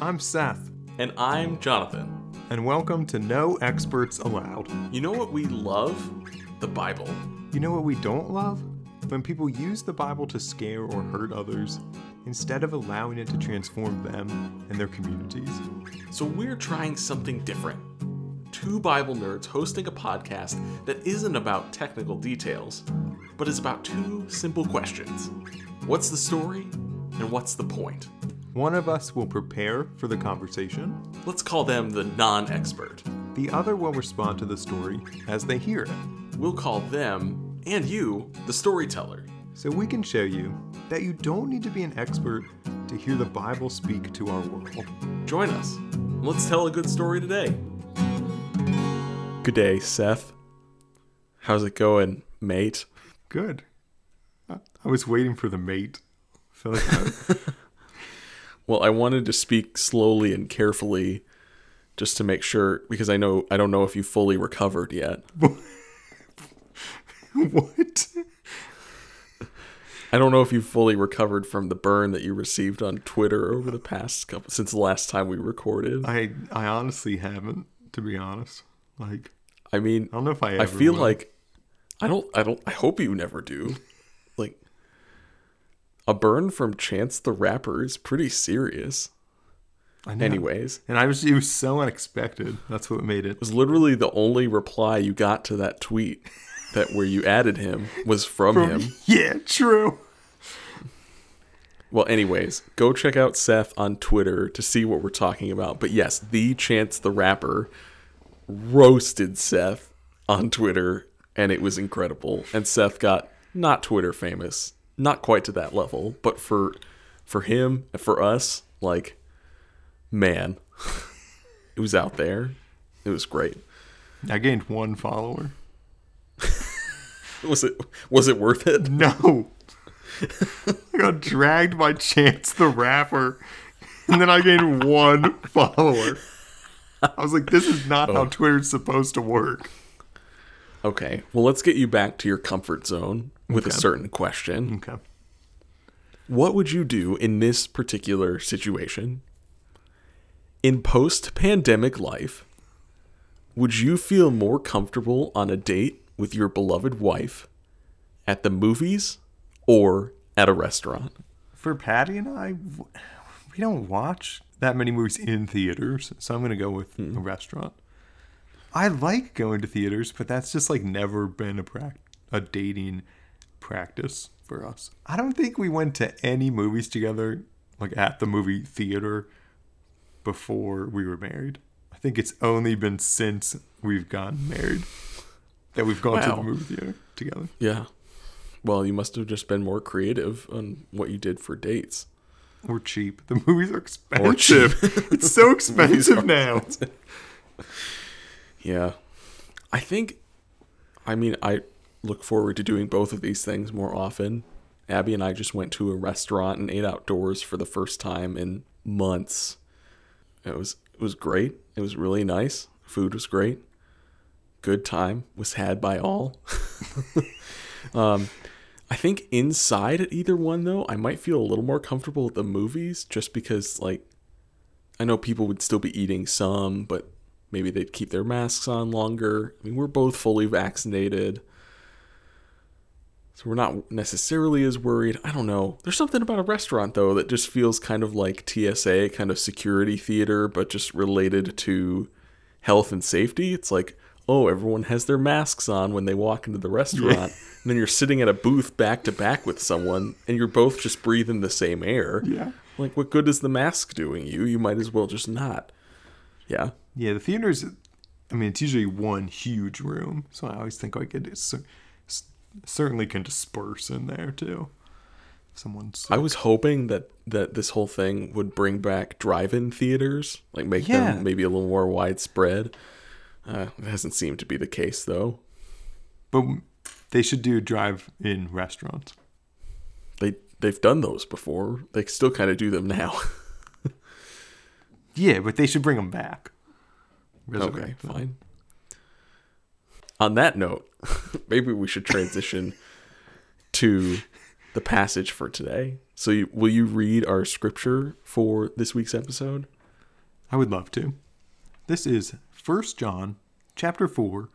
I'm Seth, And I'm Jonathan. and welcome to No Experts Allowed. You know what we love? The Bible. You know what we don't love? When people use the Bible to scare or hurt others instead of allowing it to transform them and their communities. So we're trying something different. Two Bible nerds hosting a podcast that isn't about technical details, but is about two simple questions What's the story? And what's the point? One of us will prepare for the conversation, Let's call them the non expert. the other will respond to the story as they hear it. We'll call them, and you, the storyteller. So we can show you that you don't need to be an expert to hear the Bible speak to our world. Join us. Let's tell a good story today. Good day, Seth. How's it going, mate? Good. I I was waiting for the mate. I feel like I- Well, I wanted to speak slowly and carefully just to make sure because I know I don't know if you fully recovered yet. what? I don't know if you fully recovered from the burn that you received on Twitter over the past couple since the last time we recorded. I, I honestly haven't, to be honest. Like I mean, I don't know if I. Ever I feel will. like I don't I don't I hope you never do. A burn from Chance the Rapper is pretty serious. I know. Anyways, and I was it was so unexpected. That's what made it. was literally the only reply you got to that tweet that where you added him was from, him. Yeah, true. Well, anyways, go check out Seth on Twitter to see what we're talking about. But yes, the Chance the Rapper roasted Seth on Twitter, and it was incredible. And Seth got not Twitter famous, not quite to that level, but for for him and for us, like man, it was out there. It was great. I gained one follower. Was it was it worth it? No. I got dragged by Chance the Rapper, and then I gained one follower. I was like, this is not Oh. how Twitter's supposed to work. Okay. Well, let's get you back to your comfort zone with a certain question. Okay. What would you do in this particular situation? In post pandemic life, would you feel more comfortable on a date with your beloved wife at the movies or at a restaurant? For Patty and I, we don't watch that many movies in theaters, so I'm going to go with hmm. a restaurant. I like going to theaters, but that's just like never been a prac- a dating practice for us. I don't think we went to any movies together, like at the movie theater, before we were married. I think it's only been since we've gotten married that we've gone to Wow. the movie theater together. Yeah. Well, you must have just been more creative on what you did for dates. Or cheap. The movies are expensive. it's so expensive now. Yeah. I think, I mean, I look forward to doing both of these things more often. Abby and I just went to a restaurant and ate outdoors for the first time in months. It was it was great. It was really nice. Food was great. Good time was had by all. um, I think inside at either one though, I might feel a little more comfortable at the movies just because like I know people would still be eating some, but maybe they'd keep their masks on longer. I mean, we're both fully vaccinated. So we're not necessarily as worried. I don't know. There's something about a restaurant though that just feels kind of like TSA, kind of security theater, but just related to health and safety. It's like, oh, everyone has their masks on when they walk into the restaurant. And then you're sitting at a booth back to back with someone and you're both just breathing the same air. Yeah. Like, what good is the mask doing you? You might as well just not. Yeah. Yeah, the theaters. I mean, it's usually one huge room, so I always think like it is, certainly can disperse in there too. Someone's. I was hoping that that this whole thing would bring back drive-in theaters, like make Yeah. them maybe a little more widespread. Uh, it hasn't seemed to be the case though. but they should do drive-in restaurants. They they've done those before. They still kind of do them now. Yeah, but they should bring them back. okay, them. fine. On that note, maybe we should transition to the passage for today. So, you, will you read our scripture for this week's episode? I would love to. This is 1 John chapter 4,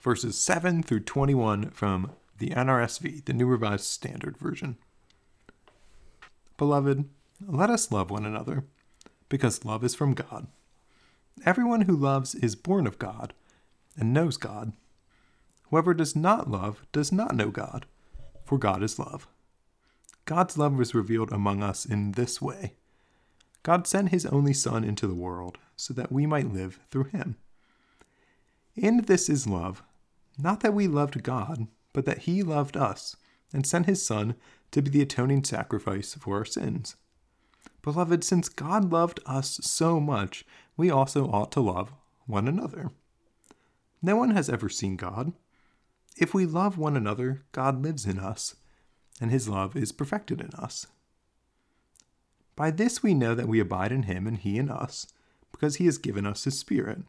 verses 7 through 21 from the NRSV, the New Revised Standard Version. Beloved, let us love one another, because love is from God. Everyone who loves is born of God and knows God. Whoever does not love does not know God, for God is love. God's love was revealed among us in this way God sent his only Son into the world so that we might live through him. In this is love, not that we loved God, but that he loved us and sent his Son to be the atoning sacrifice for our sins. Beloved, since God loved us so much, we also ought to love one another. No one has ever seen God. If we love one another, God lives in us, and his love is perfected in us. By this we know that we abide in him and he in us, because he has given us his Spirit.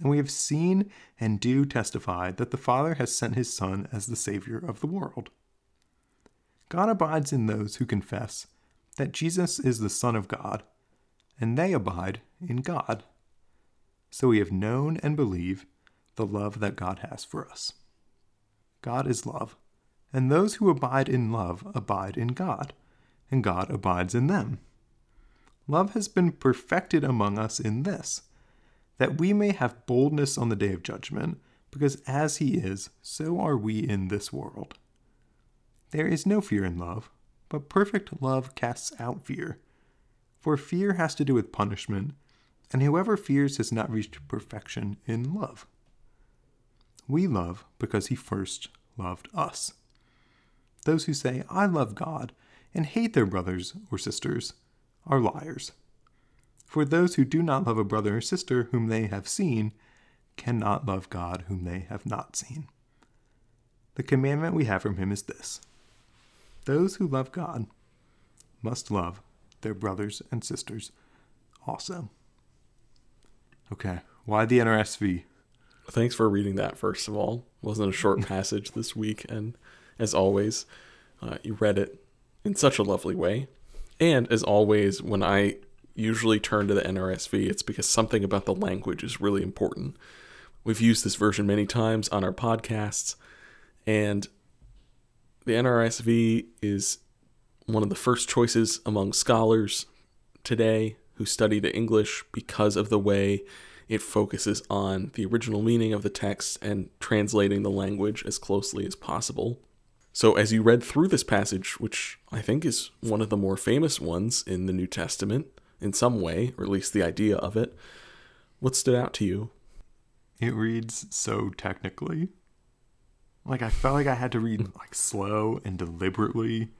And we have seen and do testify that the Father has sent his Son as the Savior of the world. God abides in those who confess that Jesus is the Son of God, and they abide in God. So we have known and believe the love that God has for us. God is love, and those who abide in love abide in God, and God abides in them. Love has been perfected among us in this, that we may have boldness on the day of judgment, because as He is, so are we in this world. There is no fear in love, but perfect love casts out fear. For fear has to do with punishment, and whoever fears has not reached perfection in love. We love because he first loved us. Those who say, I love God, and hate their brothers or sisters, are liars. For those who do not love a brother or sister whom they have seen cannot love God whom they have not seen. The commandment we have from him is this those who love God must love their brothers and sisters also. Okay, why the NRSV? Thanks for reading that, first of all. It wasn't a short passage this week, and as always, uh, you read it in such a lovely way. And as always, when I usually turn to the NRSV, it's because something about the language is really important. We've used this version many times on our podcasts, and the NRSV is one of the first choices among scholars today who study the English because of the way it focuses on the original meaning of the text and translating the language as closely as possible. So, as you read through this passage, which I think is one of the more famous ones in the New Testament in some way, or at least the idea of it, what stood out to you? It reads so technically. Like I felt like I had to read like slow and deliberately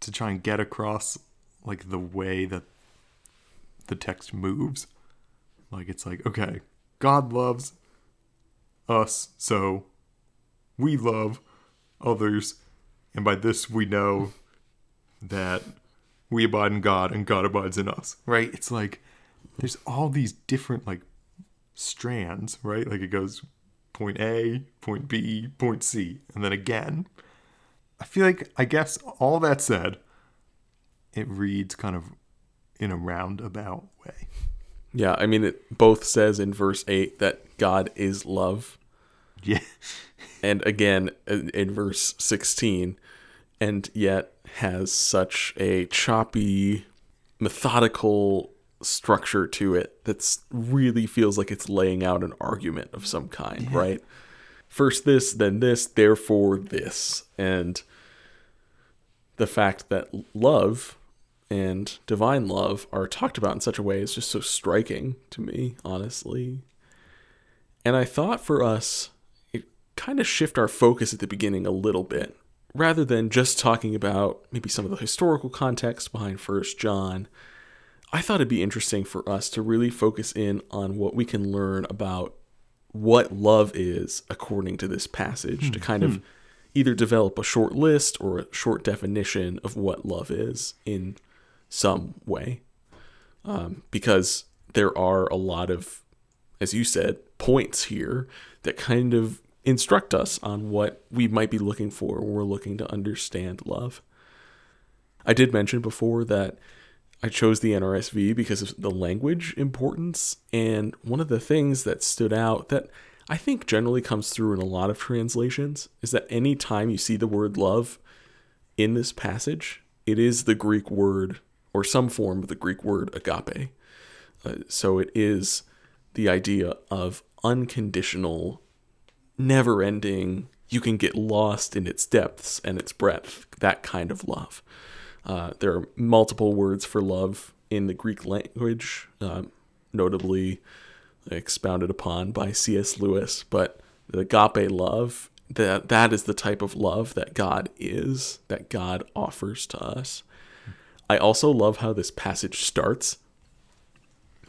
to try and get across like the way that the text moves. Like it's like, okay, God loves us, so we love others, and by this we know that we abide in God and God abides in us. Right? It's like there's all these different like strands, right? Like it goes point A, point B, point C, and then again. I feel like, I guess, all that said, it reads kind of in a roundabout way. Yeah, I mean, it both says in verse 8 that God is love. Yeah. and again in, in verse 16, and yet has such a choppy, methodical structure to it that really feels like it's laying out an argument of some kind, yeah. right? First this, then this, therefore this. And the fact that love and divine love are talked about in such a way is just so striking to me, honestly. And I thought for us, it kind of shift our focus at the beginning a little bit. Rather than just talking about maybe some of the historical context behind First John, I thought it'd be interesting for us to really focus in on what we can learn about what love is according to this passage, to kind of hmm. either develop a short list or a short definition of what love is in some way. Um, because there are a lot of, as you said, points here that kind of instruct us on what we might be looking for when we're looking to understand love. I did mention before that I chose the NRSV because of the language importance. And one of the things that stood out that I think generally comes through in a lot of translations is that any time you see the word love in this passage, it is the Greek word or some form of the Greek word agape. Uh, so it is the idea of unconditional, never ending, you can get lost in its depths and its breadth, that kind of love. Uh, there are multiple words for love in the Greek language, uh, notably expounded upon by C.S. Lewis, but the agape love, that that is the type of love that God is, that God offers to us. I also love how this passage starts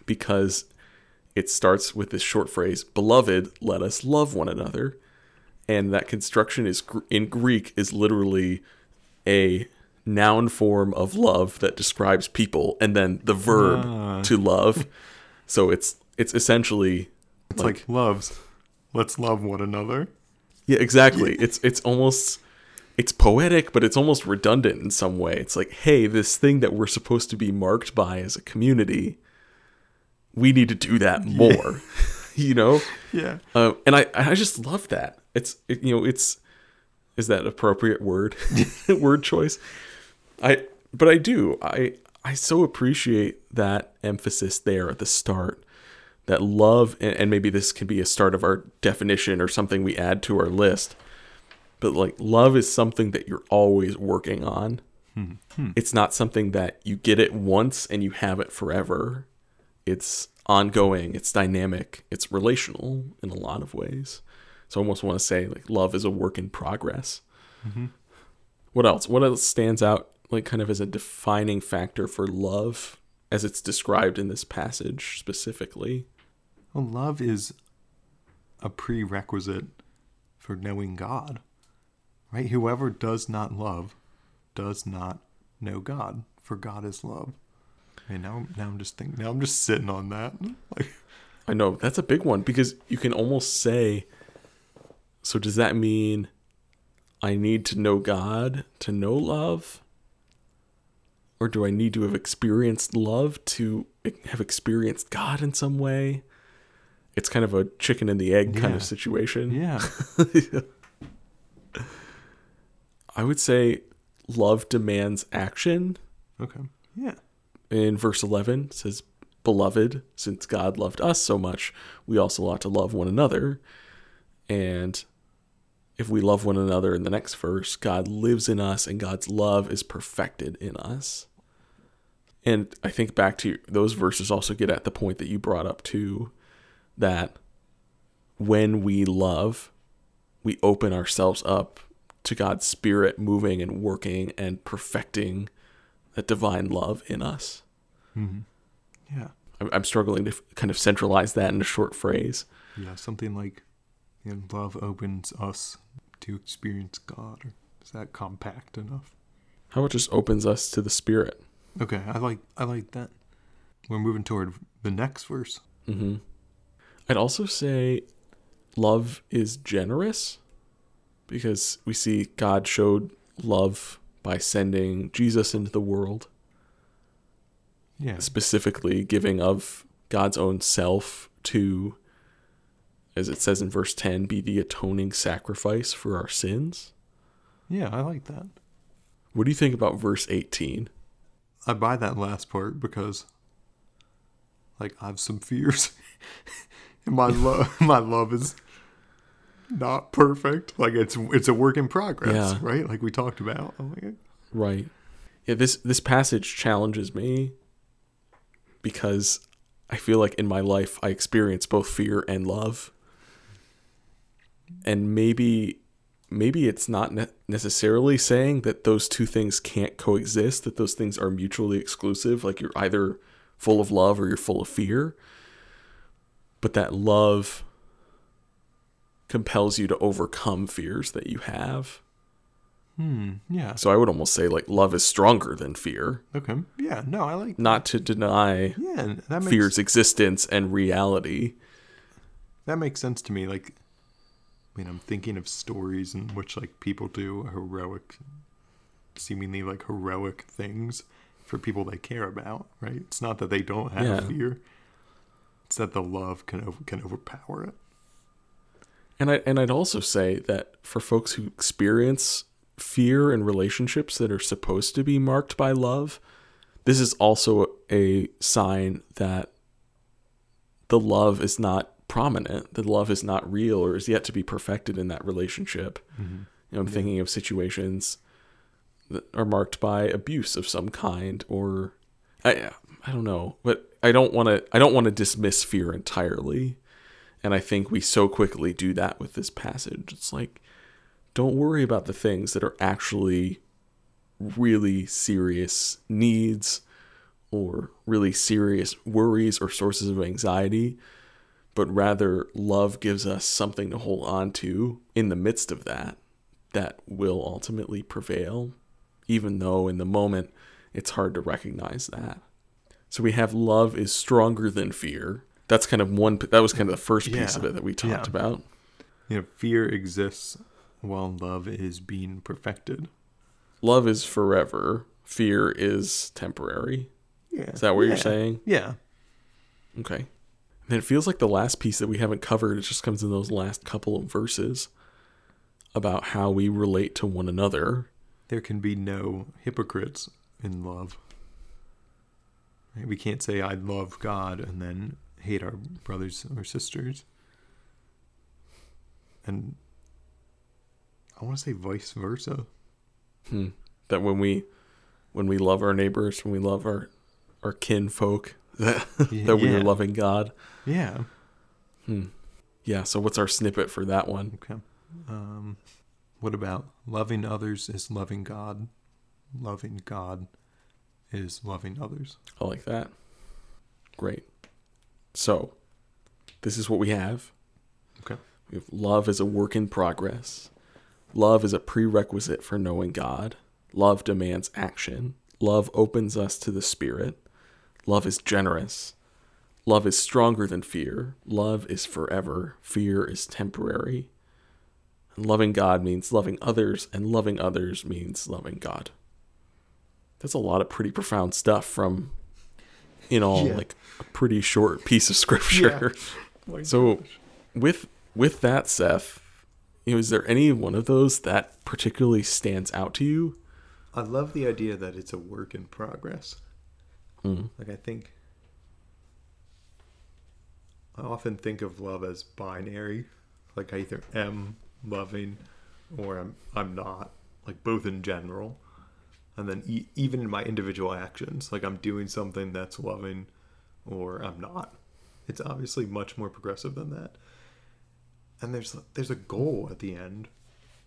because it starts with this short phrase, "Beloved, let us love one another." And that construction is in Greek is literally a noun form of love that describes people and then the verb Ah. to love. So it's it's essentially It's like, loves. Let's love one another. Yeah, exactly. It's it's almost it's poetic, but it's almost redundant in some way. It's like, hey, this thing that we're supposed to be marked by as a community, we need to do that more. you know? Yeah. Um, and I I just love that. It's it, you know, it's is that appropriate word word choice? I but I do. I I so appreciate that emphasis there at the start. That love and, and maybe this can be a start of our definition or something we add to our list. But like love is something that you're always working on. Hmm. Hmm. It's not something that you get it once and you have it forever. It's ongoing, it's dynamic, it's relational in a lot of ways. So I almost want to say like love is a work in progress. Mm-hmm. What else? What else stands out like kind of as a defining factor for love as it's described in this passage specifically? Well, love is a prerequisite for knowing God. Right? Whoever does not love does not know God, for God is love. And now, now I'm just thinking. Now I'm just sitting on that. Like, I know that's a big one because you can almost say so does that mean I need to know God to know love? Or do I need to have experienced love to have experienced God in some way? It's kind of a chicken and the egg kind of situation. yeah. I would say love demands action. Okay. Yeah. in verse 11 it says beloved since god loved us so much we also ought to love one another and if we love one another in the next verse god lives in us and god's love is perfected in us and i think back to those verses also get at the point that you brought up too that when we love we open ourselves up to god's spirit moving and working and perfecting that divine love in us Yeah. I'm, I'm struggling to f- kind of centralize that in a short phrase. Yeah. Something like, you know, love opens us to experience God. Or is that compact enough? How about just opens us to the Spirit? Okay. I like. I like that. We're moving toward the next verse. hmm I'd also say love is generous because we see God showed love by sending Jesus into the world, Yeah. specifically giving of God's own self to, as it says in verse 10, be the atoning sacrifice for our sins. Yeah. I like that. What do you think about verse 18? I buy that last part because, like, I have some fears. and my love, my love is not perfect. Like it's it's a work in progress, Yeah. right? Like we talked about. Oh like, Right. Yeah, this this passage challenges me because I feel like in my life I experience both fear and love. And maybe maybe it's not ne- necessarily saying that those two things can't coexist, that those things are mutually exclusive, like you're either full of love or you're full of fear. But that love compels you to overcome fears that you have. hmm, yeah, So I would almost say like love is stronger than fear, okay, yeah. No, I like. not to deny Yeah, that makes fear's existence and reality. that makes sense to me. Like, I mean, I'm thinking of stories in which like people do heroic, seemingly like heroic things for people they care about, right? It's not that they don't have Yeah. fear. It's that the love can over, can overpower it. And I and I'd also say that for folks who experience fear in relationships that are supposed to be marked by love, this is also a sign that the love is not prominent, the love is not real or is yet to be perfected in that relationship. Mm-hmm. You know, I'm thinking of situations that are marked by abuse of some kind or I I don't know, but I don't want to I don't want to dismiss fear entirely. And I think we so quickly do that with this passage. It's like, don't worry about the things that are actually really serious needs or really serious worries or sources of anxiety, but rather love gives us something to hold on to in the midst of that that will ultimately prevail, even though in the moment it's hard to recognize that. So we have love is stronger than fear. That's kind of one. That was kind of the first piece Yeah. of it that we talked Yeah. about. You know, fear exists while love is being perfected. Love is forever. Fear is temporary. Yeah. Is that what you're saying? Yeah. Okay. And it feels like the last piece that we haven't covered. It just comes in those last couple of verses about how we relate to one another. There can be no hypocrites in love. We can't say I love God and then hate our brothers or sisters. And I want to say vice versa. Hmm. That when we when we love our neighbors, when we love our our kinfolk, that that we are loving God. Yeah. Hmm. Yeah. So what's our snippet for that one? Okay. Um, what about loving others is loving God? Loving God is loving others. I like that. Great. So, this is what we have. Okay. We have love is a work in progress. Love is a prerequisite for knowing God. Love demands action. Love opens us to the Spirit. Love is generous. Love is stronger than fear. Love is forever. Fear is temporary. And loving God means loving others, and loving others means loving God. That's a lot of pretty profound stuff from, in all, Yeah. like a pretty short piece of scripture. So, with with that, Seth, you know, is there any one of those that particularly stands out to you? I love the idea that it's a work in progress. Mm. Like I think I often think of love as binary. Like I either am loving or I'm I'm not. Like both in general. And then e- even in my individual actions, like I'm doing something that's loving or I'm not. It's obviously much more progressive than that. And there's there's a goal at the end,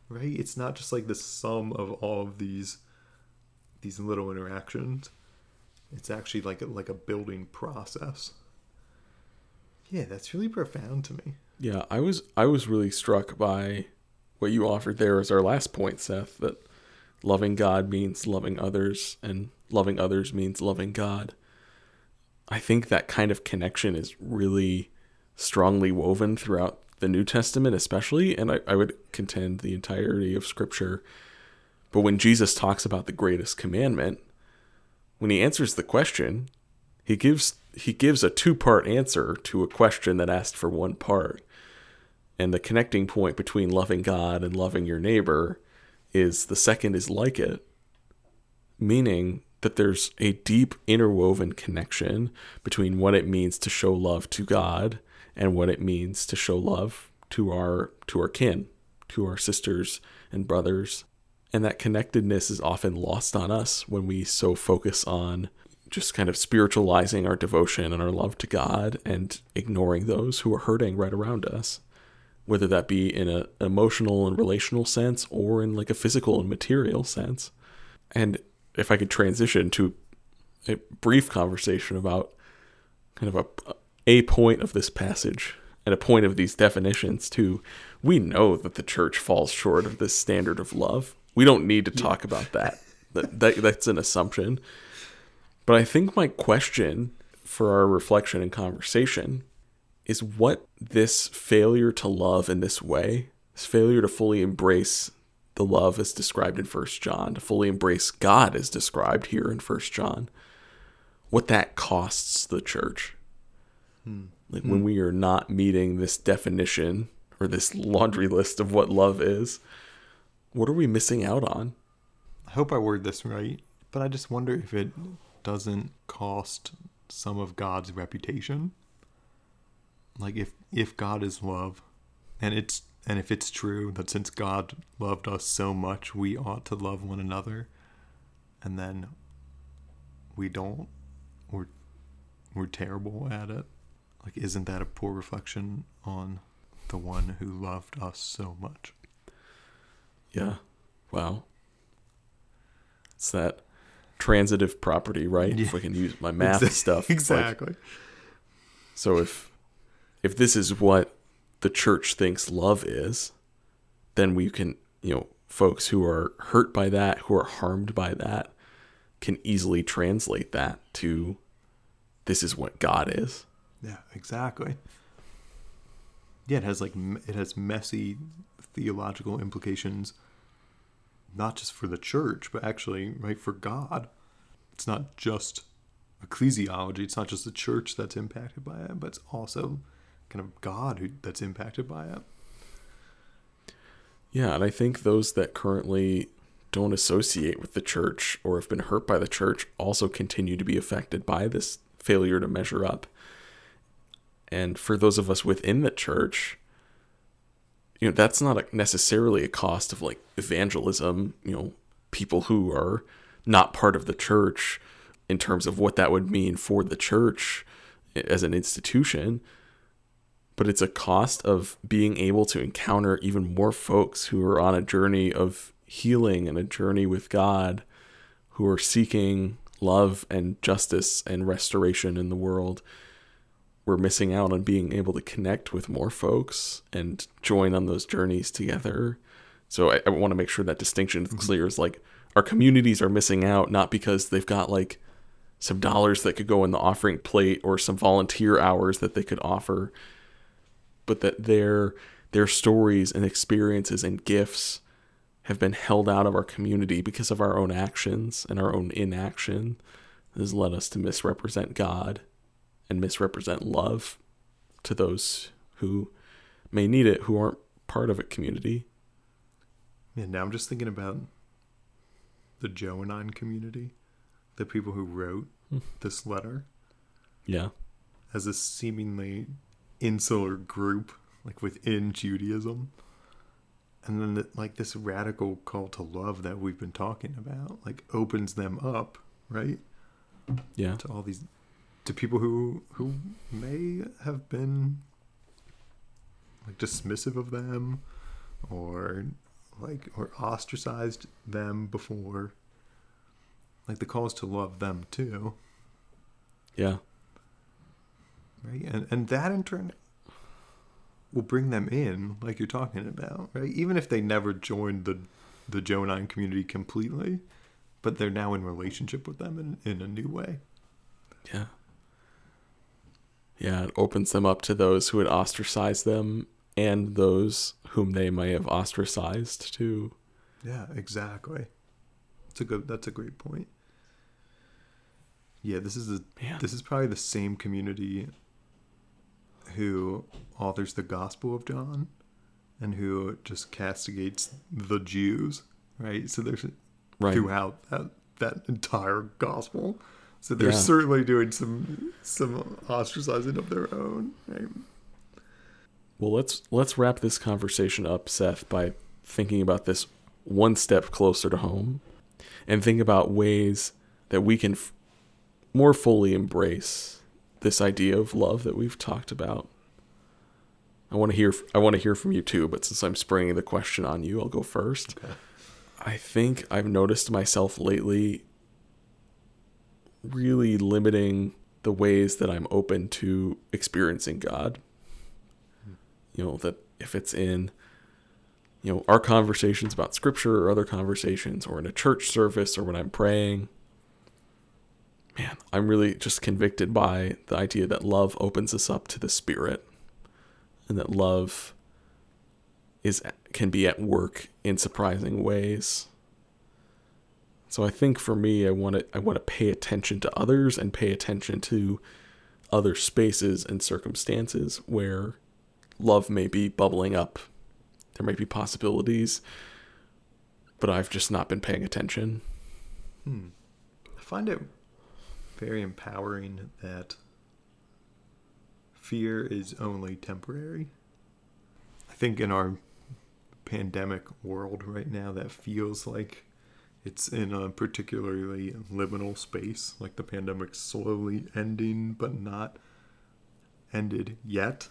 right? It's not just like the sum of all of these these little interactions. It's actually like a, like a building process. Yeah, that's really profound to me. Yeah, I was I was really struck by what you offered there as our last point, Seth, that loving God means loving others and loving others means loving God. I think that kind of connection is really strongly woven throughout the New Testament, especially, and I, I would contend the entirety of Scripture. But when Jesus talks about the greatest commandment, when he answers the question, he gives he gives a two-part answer to a question that asked for one part. And the connecting point between loving God and loving your neighbor is the second is like it, meaning that there's a deep interwoven connection between what it means to show love to God and what it means to show love to our to our kin, to our sisters and brothers. And that connectedness is often lost on us when we so focus on just kind of spiritualizing our devotion and our love to God and ignoring those who are hurting right around us whether that be in an emotional and relational sense or in like a physical and material sense. And if I could transition to a brief conversation about kind of a a point of this passage and a point of these definitions too, we know that the church falls short of this standard of love. We don't need to talk about that. that, that that's an assumption. But I think my question for our reflection and conversation is what this failure to love in this way, this failure to fully embrace the love as described in First John, to fully embrace God as described here in First John, what that costs the church. Hmm. Like when we are not meeting this definition or this laundry list of what love is, what are we missing out on? I hope I word this right, but I just wonder if it doesn't cost some of God's reputation. Like if if God is love, and it's and if it's true that since God loved us so much, we ought to love one another, and then we don't, we're we're terrible at it. Like, isn't that a poor reflection on the one who loved us so much? Yeah. Wow. It's that transitive property, right? If Yeah. I can use my math Exa- stuff. it's like- Exactly. so if if this is what the church thinks love is, then we can, you know, folks who are hurt by that, who are harmed by that, can easily translate that to this is what God is. Yeah, exactly. Yeah, it has like it has messy theological implications, not just for the church, but actually right for God. It's not just ecclesiology. It's not just the church that's impacted by it, but it's also kind of God who that's impacted by it. Yeah, and I think those that currently don't associate with the church or have been hurt by the church also continue to be affected by this failure to measure up. And for those of us within the church, you know, that's not a, necessarily a cost of like evangelism, you know, people who are not part of the church in terms of what that would mean for the church as an institution but it's a cost of being able to encounter even more folks who are on a journey of healing and a journey with God who are seeking love and justice and restoration in the world. We're missing out on being able to connect with more folks and join on those journeys together. So I, I want to make sure that distinction is mm-hmm. clear. Is like our communities are missing out not because they've got like some dollars that could go in the offering plate or some volunteer hours that they could offer but that their their stories and experiences and gifts have been held out of our community because of our own actions and our own inaction has led us to misrepresent God and misrepresent love to those who may need it who aren't part of a community. Yeah, now I'm just thinking about the Johannine community, the people who wrote hmm. this letter. Yeah. as a seemingly insular group, like within Judaism. And then, the, like, this radical call to love that we've been talking about, like, opens them up, right? Yeah. To all these, to people who who may have been like dismissive of them, or like or ostracized them before. Like the calls to love them too Yeah. Right and and that in turn will bring them in like you're talking about right even if they never joined the the Johannine community completely but they're now in relationship with them in, in a new way Yeah. Yeah, it opens them up to those who had ostracized them and those whom they may have ostracized too. yeah exactly it's a good that's a great point yeah this is a Man. this is probably the same community who authors the gospel of john and who just castigates the jews right so there's Right. throughout that that entire gospel. So they're Yeah. certainly doing some some ostracizing of their own. Right? Well, let's let's wrap this conversation up, Seth, by thinking about this one step closer to home, and think about ways that we can f- more fully embrace this idea of love that we've talked about. I want to hear I want to hear from you too, but since I'm springing the question on you, I'll go first. Okay. I think I've noticed myself lately really limiting the ways that I'm open to experiencing God. You know, that if it's in, you know, our conversations about scripture or other conversations or in a church service or when I'm praying, man, I'm really just convicted by the idea that love opens us up to the Spirit and that love is can be at work in surprising ways. So I think for me I want to I want to pay attention to others and pay attention to other spaces and circumstances where love may be bubbling up. There might be possibilities, but I've just not been paying attention. Hmm. I find it very empowering that fear is only temporary. I think in our pandemic world right now, that feels like it's in a particularly liminal space. Like the pandemic's slowly ending, but not ended yet.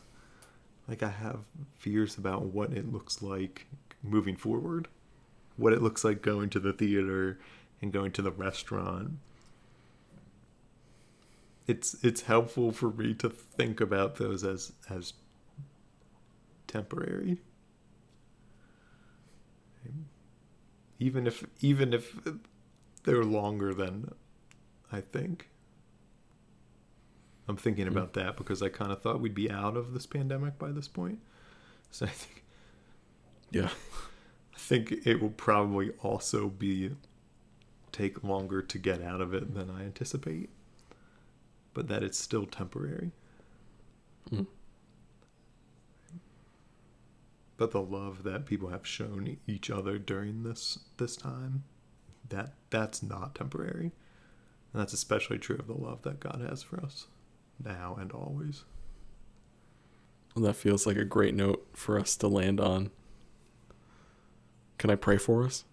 Like I have fears about what it looks like moving forward, what it looks like going to the theater and going to the restaurant it's it's helpful for me to think about those as as temporary. Even if even if they're longer than i think. I'm thinking about that because i kind of thought we'd be out of this pandemic by this point. So i think yeah. I think it will probably also be take longer to get out of it than i anticipate but that it's still temporary. Mm. But the love that people have shown each other during this this time, that that's not temporary. And that's especially true of the love that God has for us now and always. Well, that feels like a great note for us to land on. Can I pray for us?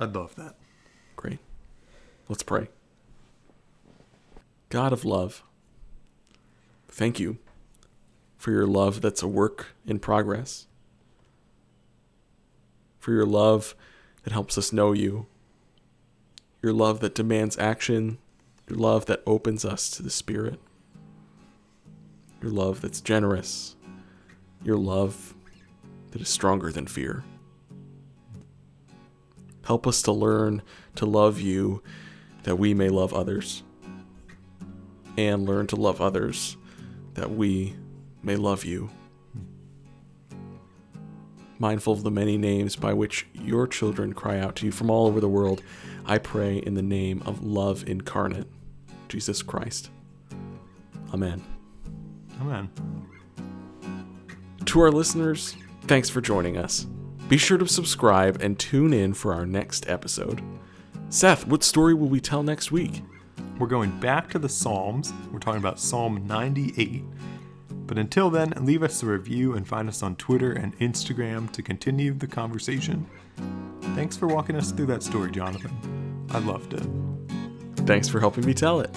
I'd love that. Great. Let's pray. God of love, thank you for your love that's a work in progress, for your love that helps us know you, your love that demands action, your love that opens us to the Spirit, your love that's generous, your love that is stronger than fear. Help us to learn to love you that we may love others and learn to love others, that we may love you. Mindful of the many names by which your children cry out to you from all over the world, I pray in the name of love incarnate, Jesus Christ. Amen. Amen. To our listeners, thanks for joining us. Be sure to subscribe and tune in for our next episode. Seth, what story will we tell next week? We're going back to the Psalms. We're talking about Psalm 98. But until then, leave us a review and find us on Twitter and Instagram to continue the conversation. Thanks for walking us through that story, Jonathan. I loved it. Thanks for helping me tell it.